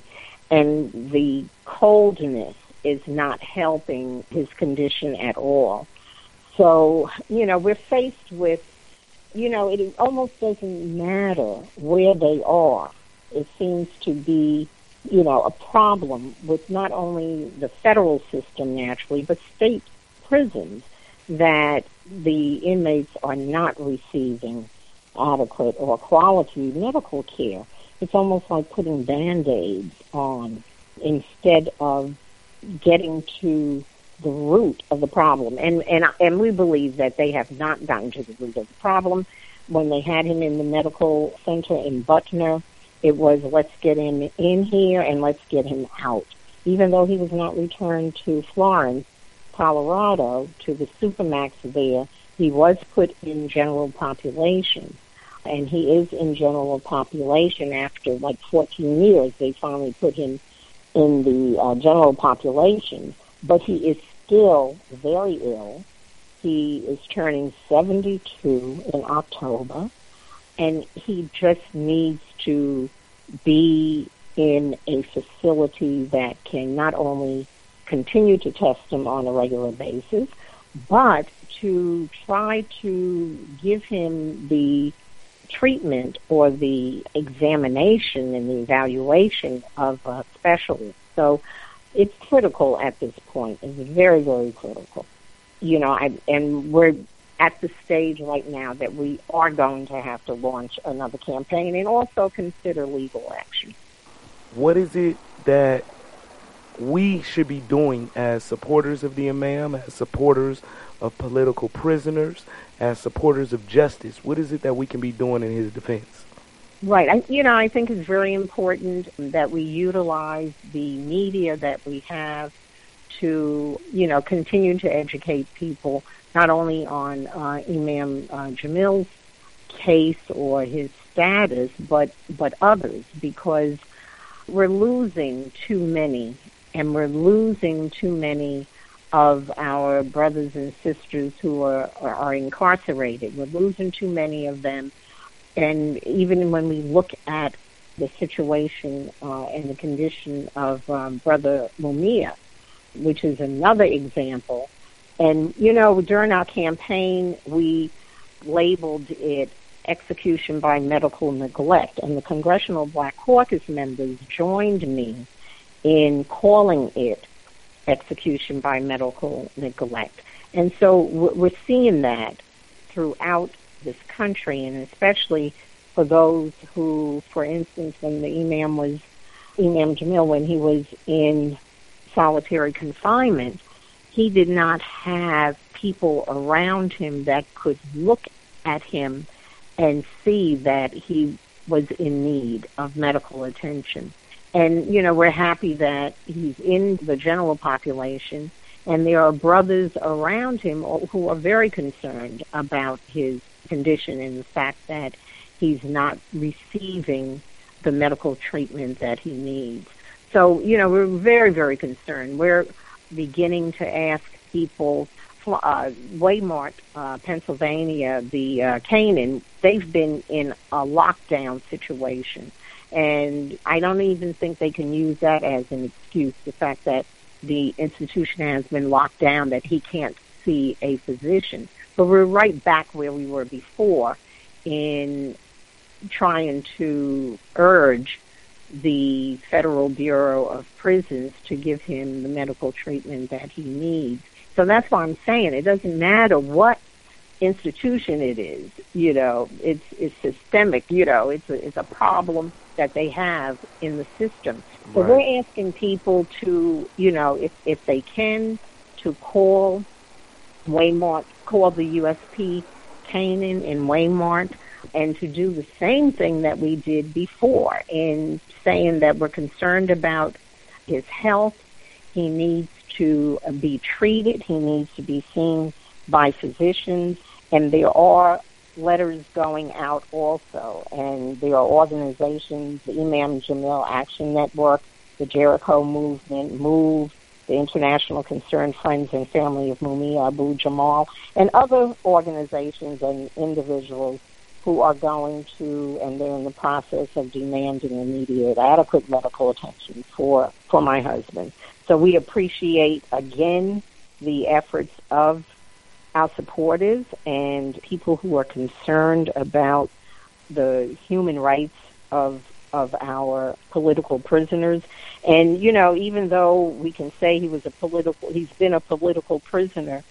Speaker 3: And the coldness is not helping his condition at all. So, you know, we're faced with, you know, it almost doesn't matter where they are. It seems to be, you know, a problem with not only the federal system naturally, but state prisons that the inmates are not receiving adequate or quality medical care. It's almost like putting band-aids on instead of getting to the root of the problem. And, and, and we believe that they have not gotten to the root of the problem. When they had him in the medical center in Butner, it was let's get him in here and let's get him out. Even though he was not returned to Florence, Colorado, to the Supermax there, he was put in general population and he is in general population after like 14 years. They finally put him in the uh, general population, but he is still very ill. He is turning 72 in October, and he just needs to be in a facility that can not only continue to test him on a regular basis, but to try to give him the treatment or the examination and the evaluation of a specialist. So it's critical at this point. It's very, very critical. You know, I, and we're at the stage right now that we are going to have to launch another campaign and also consider legal action.
Speaker 2: What is it that we should be doing as supporters of the imam, as supporters of political prisoners, as supporters of justice? What is it that we can be doing in his defense?
Speaker 3: Right. I, you know, I think it's very important that we utilize the media that we have to, you know, continue to educate people not only on uh, Imam uh, Jamil's case or his status, but but others because we're losing too many, and we're losing too many of our brothers and sisters who are, are, incarcerated. We're losing too many of them. And even when we look at the situation uh, and the condition of um, Brother Mumia, which is another example. And, you know, during our campaign, we labeled it execution by medical neglect. And the Congressional Black Caucus members joined me in calling it execution by medical neglect. And so we're seeing that throughout this country, and especially for those who, for instance, when the imam was, Imam Jamil, when he was in solitary confinement, he did not have people around him that could look at him and see that he was in need of medical attention. And, you know, we're happy that he's in the general population and there are brothers around him who are very concerned about his condition and the fact that he's not receiving the medical treatment that he needs. So, you know, we're very, very concerned. We're beginning to ask people, uh, Waymart, uh, Pennsylvania, the uh, Canaan, they've been in a lockdown situation. And I don't even think they can use that as an excuse, the fact that the institution has been locked down, that he can't see a physician. But we're right back where we were before in trying to urge the Federal Bureau of Prisons to give him the medical treatment that he needs. So that's why I'm saying it doesn't matter what institution it is. You know, it's it's systemic. You know, it's a, it's a problem that they have in the system. So right. we're asking people to, you know, if if they can, to call Waymart, call the USP Canaan in Waymart, and to do the same thing that we did before in saying that we're concerned about his health. He needs to uh, be treated. He needs to be seen by physicians. And there are letters going out also. And there are organizations, the Imam Jamil Action Network, the Jericho Movement, MOVE, the International Concerned Friends and Family of Mumia Abu Jamal, and other organizations and individuals who are going to, and they're in the process of demanding immediate, adequate medical attention for, for my husband. So we appreciate, again, the efforts of our supporters and people who are concerned about the human rights of of our political prisoners. And you know, even though we can say he was a political he's been a political prisoner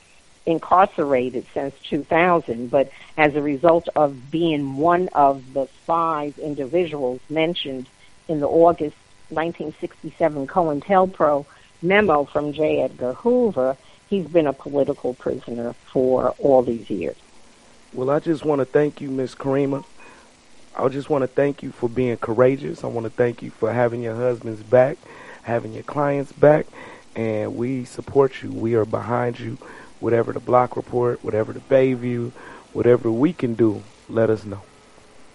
Speaker 3: incarcerated since 2000, but as a result of being one of the five individuals mentioned in the August 1967 COINTELPRO memo from J. Edgar Hoover, he's been a political prisoner for all these years.
Speaker 2: Well, I just want to thank you, Miss Karima. I just want to thank you for being courageous. I want to thank you for having your husband's back, having your clients back, and we support you. We are behind you whatever the block report, whatever the Bayview, whatever we can do, let us know.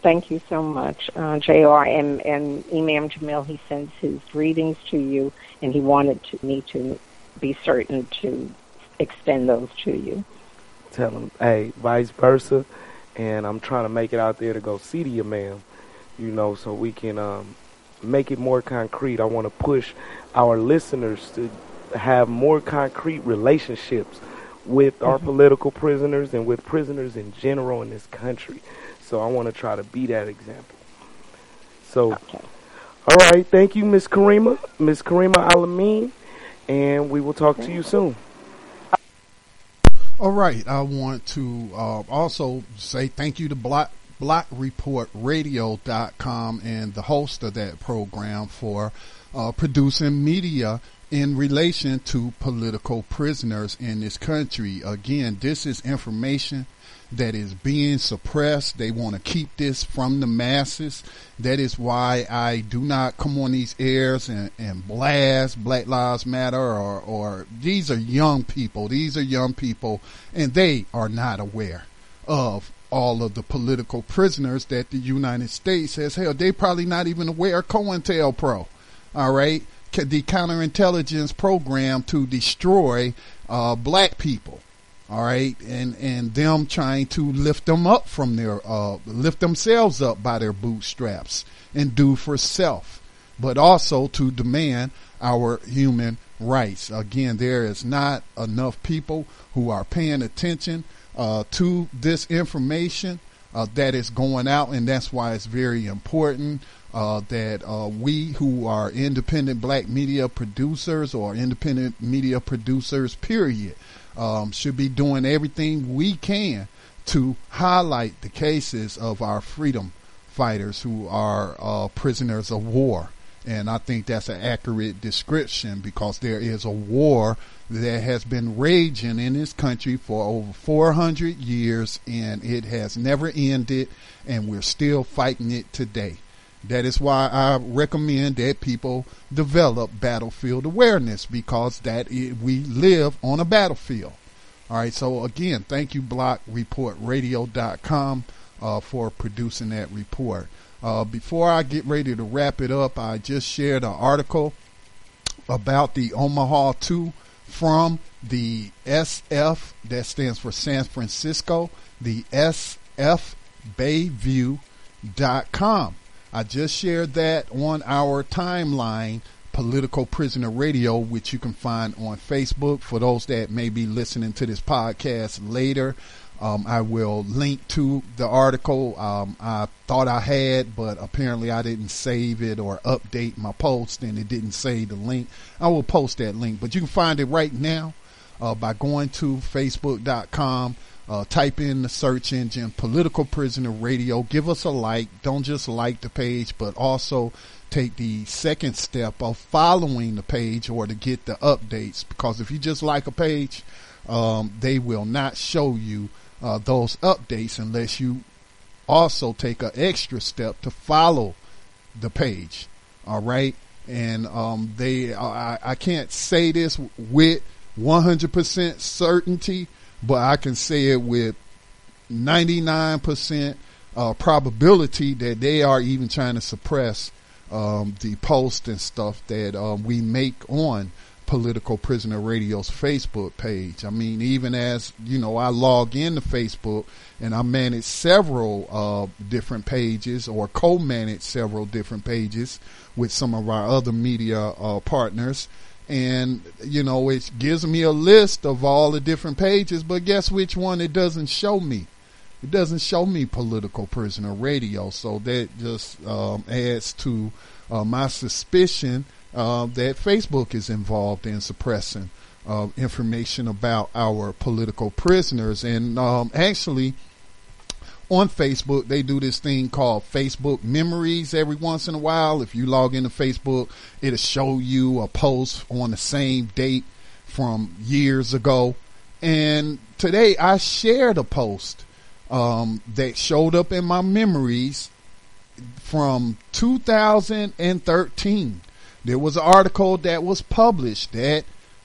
Speaker 3: Thank you so much, uh, JR. And, and Imam Jamil, he sends his greetings to you, and he wanted to, me to be certain to extend those to you.
Speaker 2: Tell them, hey, vice versa. And I'm trying to make it out there to go see the imam, you know, so we can um, make it more concrete. I want to push our listeners to have more concrete relationships with our mm-hmm. political prisoners and with prisoners in general in this country. So I want to try to be that example. So, okay. all right. Thank you, Miss Karima, Miss Karima Al-Amin, and we will talk to you soon.
Speaker 1: All right. I want to uh, also say thank you to Block blockreportradio.com and the host of that program for uh, producing media in relation to political prisoners in this country. Again, this is information that is being suppressed. They want to keep this from the masses. That is why I do not come on these airs and, and blast Black Lives Matter or, or these are young people. These are young people and they are not aware of all of the political prisoners that the United States has held. They probably not even aware of COINTELPRO. All right the counterintelligence program to destroy uh, black people. All right, and and them trying to lift them up from their uh, lift themselves up by their bootstraps and do for self, but also to demand our human rights. Again, there is not enough people who are paying attention uh, to this information uh, that is going out, and that's why it's very important uh, that uh, we who are independent black media producers or independent media producers, period, um, should be doing everything we can to highlight the cases of our freedom fighters who are uh, prisoners of war. And I think that's an accurate description because there is a war that has been raging in this country for over 400 years and it has never ended and we're still fighting it today. That is why I recommend that people develop battlefield awareness because that is, we live on a battlefield. All right. So again, thank you, blockreportradio.com, uh, for producing that report. Uh, before I get ready to wrap it up, I just shared an article about the Omaha 2 from the SF, that stands for San Francisco, the sfbayview.com. I just shared that on our timeline, Political Prisoner Radio, which you can find on Facebook. For those that may be listening to this podcast later, um, I will link to the article. Um, I thought I had, but apparently I didn't save it or update my post, and it didn't save the link. I will post that link, but you can find it right now uh, by going to facebook.com Uh, type in the search engine political prisoner radio. Give us a like. Don't just like the page but also take the second step of following the page or to get the updates. Because if you just like a page um, they will not show you uh, those updates unless you also take an extra step to follow the page. All right? And um, they I, I can't say this with 100% certainty but I can say it with 99% uh, probability that they are even trying to suppress um, the post and stuff that um, we make on Political Prisoner Radio's Facebook page. I mean, even as, you know, I log into Facebook and I manage several uh, different pages or co-manage several different pages with some of our other media uh, partners and you know it gives me a list of all the different pages but guess which one? It doesn't show me. It doesn't show me political prisoner radio so that just um, adds to uh, my suspicion uh, that facebook is involved in suppressing uh, information about our political prisoners. And um, actually on Facebook, they do this thing called Facebook memories every once in a while. If you log into Facebook, it'll show you a post on the same date from years ago. And today I shared a post um, that showed up in my memories from 2013. There was an article that was published that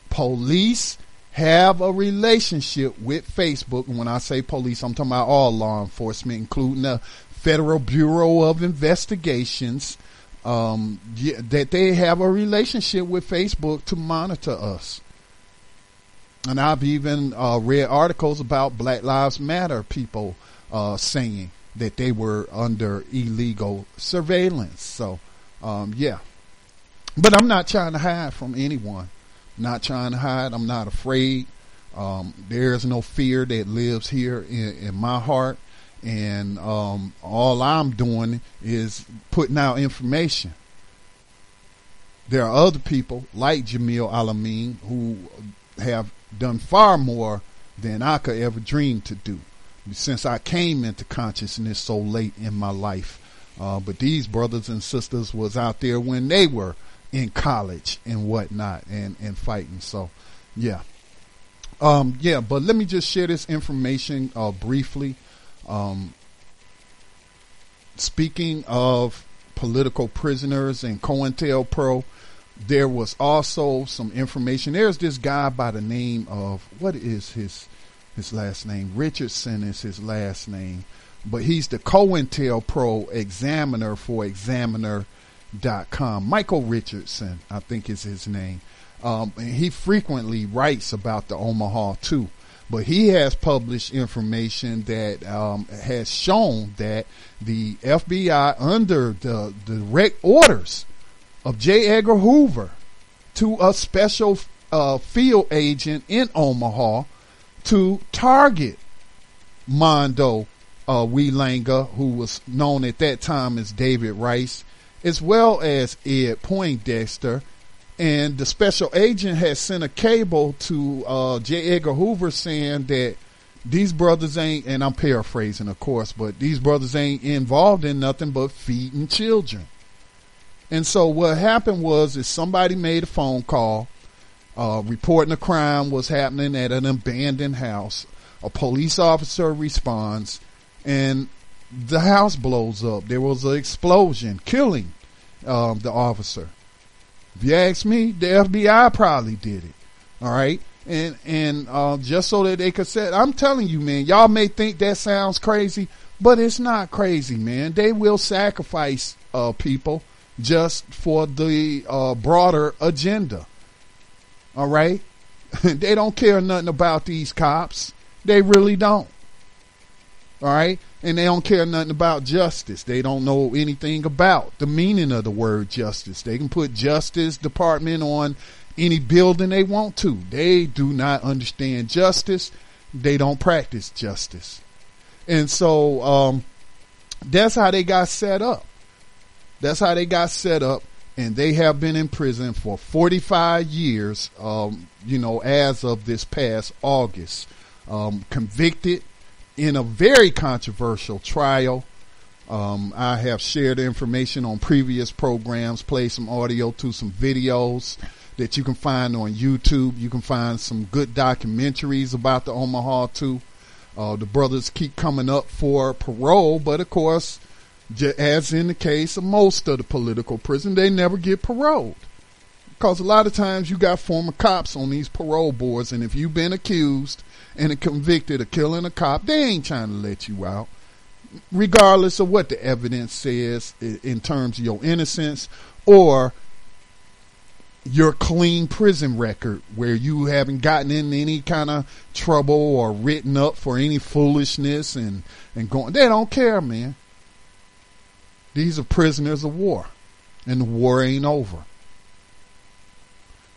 Speaker 1: police have a relationship with Facebook. And when I say police, I'm talking about all law enforcement, including the Federal Bureau of Investigations, um, that they have a relationship with Facebook to monitor us. And I've even uh, read articles about Black Lives Matter people uh, saying that they were under illegal surveillance. So, um, yeah. But I'm not trying to hide from anyone not trying to hide. I'm not afraid. Um, there is no fear that lives here in, in my heart. And um, all I'm doing is putting out information. There are other people like Jamil Al-Amin who have done far more than I could ever dream to do since I came into consciousness so late in my life. Uh, but these brothers and sisters was out there when they were in college and whatnot and, and fighting. So, yeah. Um, yeah, but let me just share this information uh, briefly. Um, speaking of political prisoners and COINTELPRO, there was also some information. There's this guy by the name of what is his his last name? Richardson is his last name, but he's the COINTELPRO examiner for Examiner dot com. Michael Richardson, I think is his name. Um, he frequently writes about the Omaha 2, but he has published information that um, has shown that the FBI, under the direct orders of J. Edgar Hoover, to a special uh, field agent in Omaha, to target Mondo uh, we Langa, who was known at that time as David Rice, as well as Ed Poindexter. And the special agent has sent a cable to uh, J. Edgar Hoover saying that these brothers ain't, and I'm paraphrasing, of course, but these brothers ain't involved in nothing but feeding children. And so what happened was is somebody made a phone call uh, reporting a crime was happening at an abandoned house. A police officer responds, and the house blows up. There was an explosion, killing um, the officer. If you ask me, the FBI probably did it. All right. And, and, uh, just so that they could say, I'm telling you, man, y'all may think that sounds crazy, but it's not crazy, man. They will sacrifice, uh, people just for the, uh, broader agenda. All right. they don't care nothing about these cops. They really don't. All right and they don't care nothing about justice. They don't know anything about the meaning of the word justice. They can put justice department on any building they want to. They do not understand justice. They don't practice justice. And so um, that's how they got set up. That's how they got set up. And they have been in prison for 45 years, um, you know, as of this past August um, convicted in a very controversial trial. Um, I have shared information on previous programs, played some audio to some videos that you can find on YouTube. You can find some good documentaries about the Omaha 2. Uh, the brothers keep coming up for parole, but of course, as in the case of most of the political prisoners, they never get paroled. Because a lot of times you got former cops on these parole boards, and if you've been accused and a convicted of killing a cop, they ain't trying to let you out. Regardless of what the evidence says in terms of your innocence or your clean prison record where you haven't gotten in any kind of trouble or written up for any foolishness and, and going, they don't care, man. These are prisoners of war and the war ain't over.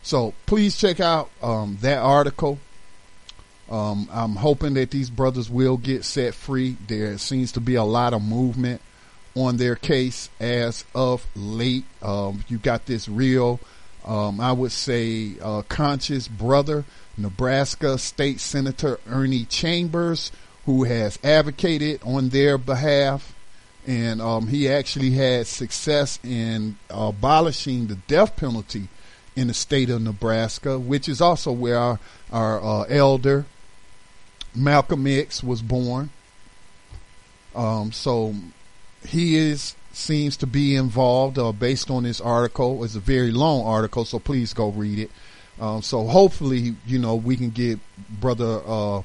Speaker 1: So please check out um, that article. Um, I'm hoping that these brothers will get set free. There seems to be a lot of movement on their case as of late. Um, you got this real um, I would say uh, conscious brother, Nebraska State Senator Ernie Chambers, who has advocated on their behalf. And um, he actually had success in abolishing the death penalty in the state of Nebraska, which is also where our, our uh, elder Malcolm X was born. Um, so he is seems to be involved uh, based on this article. It's a very long article, so please go read it. Um, so hopefully, you know, we can get brother uh,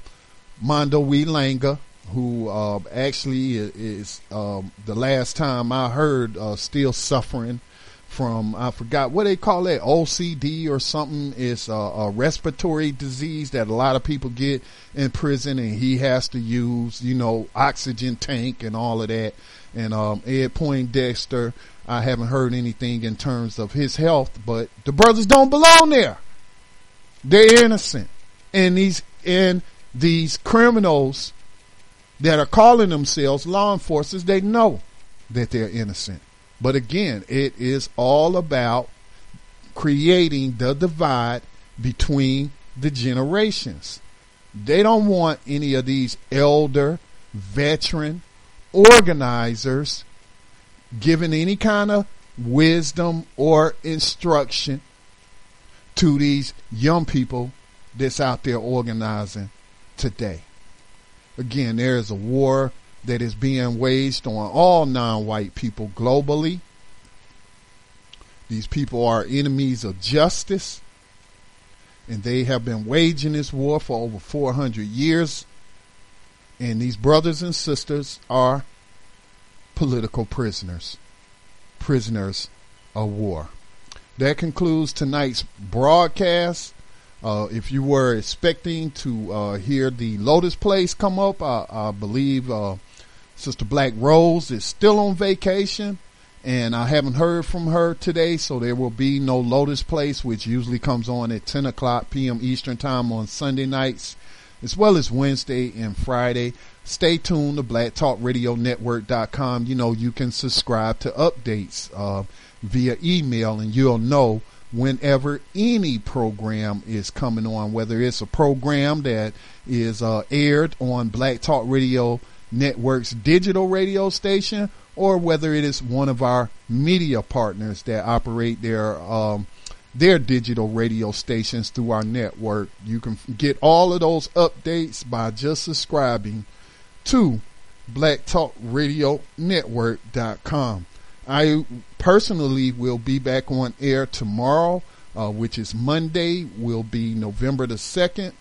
Speaker 1: Mondo Langa, who uh, actually is um, the last time I heard uh, still suffering from I forgot what they call it OCD or something. It's a, a, respiratory disease that a lot of people get in prison, and he has to use you know oxygen tank and all of that. And um, Ed Poindexter, I haven't heard anything in terms of his health, but the brothers don't belong there. They're innocent, and these and these criminals that are calling themselves law enforcers, they know that they're innocent. But again, it is all about creating the divide between the generations. They don't want any of these elder, veteran organizers giving any kind of wisdom or instruction to these young people that's out there organizing today. Again, there is a war that is being waged on all non-white people globally. These people are enemies of justice, and they have been waging this war for over 400 years. And these brothers and sisters are political prisoners, prisoners of war. That concludes tonight's broadcast. Uh, if you were expecting to uh, hear the Lotus Place come up, I, I believe uh, Sister Black Rose is still on vacation and I haven't heard from her today, so there will be no Lotus Place, which usually comes on at 10 o'clock p.m. Eastern Time on Sunday nights, as well as Wednesday and Friday. Stay tuned to blacktalkradionetwork.com. You know, you can subscribe to updates uh, via email, and you'll know whenever any program is coming on, whether it's a program that is uh, aired on Black Talk Radio Network's digital radio station or whether it is one of our media partners that operate their um, their digital radio stations through our network. You can get all of those updates by just subscribing to blacktalkradionetwork.com. I personally will be back on air tomorrow, uh, which is Monday, will be November the 2nd,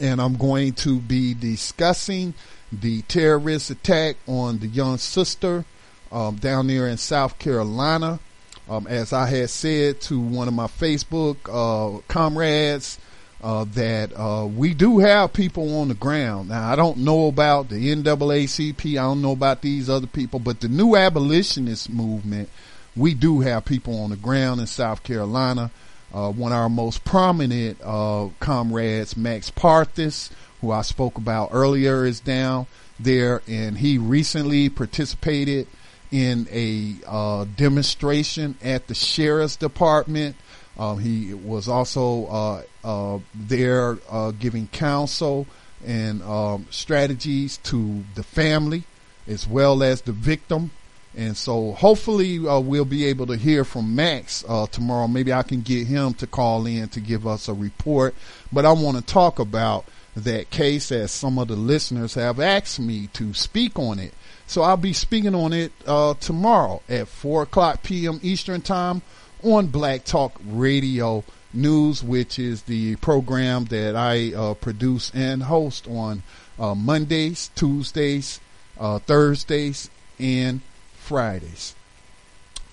Speaker 1: and I'm going to be discussing the terrorist attack on the young sister um, down there in South Carolina. Um, as I had said to one of my Facebook uh, comrades, uh, that uh, we do have people on the ground. Now, I don't know about the NAACP, I don't know about these other people, but the new abolitionist movement, we do have people on the ground in South Carolina. Uh, one of our most prominent uh, comrades, Max Parthas, who I spoke about earlier, is down there, and he recently participated in a uh, demonstration at the sheriff's department. Um, he was also uh, uh, there uh, giving counsel and um, strategies to the family as well as the victim. And so hopefully uh, we'll be able to hear from Max tomorrow. Maybe I can get him to call in to give us a report. But I want to talk about that case as some of the listeners have asked me to speak on it. So I'll be speaking on it uh, tomorrow at 4 o'clock p.m. Eastern Time on Black Talk Radio News, which is the program that I uh, produce and host on uh, Mondays, Tuesdays, uh, Thursdays, and Fridays.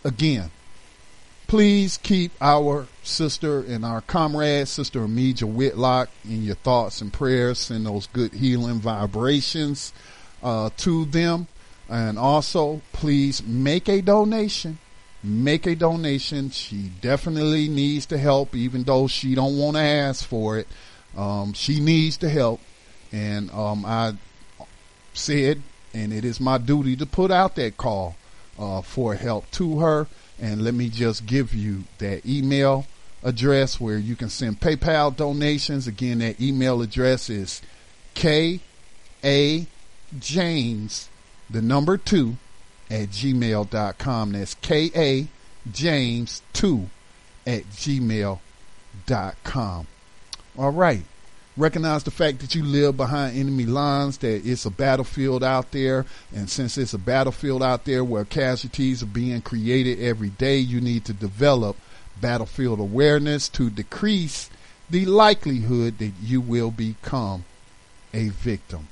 Speaker 1: Again, please keep our sister and our comrade, Sister Ameejill Whitlock, in your thoughts and prayers. Send those good healing vibrations uh, to them. And also, please make a donation. Make a donation. She definitely needs the help, even though she don't want to ask for it. Um, she needs the help, and um, I said, and it is my duty to put out that call uh, for help to her. And let me just give you that email address where you can send PayPal donations. Again, that email address is K A James, the number two, at gmail.com. That's K A James 2 at gmail.com. All right. Recognize the fact that you live behind enemy lines, that it's a battlefield out there. And since it's a battlefield out there where casualties are being created every day, you need to develop battlefield awareness to decrease the likelihood that you will become a victim.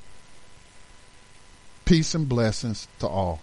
Speaker 1: Peace and blessings to all.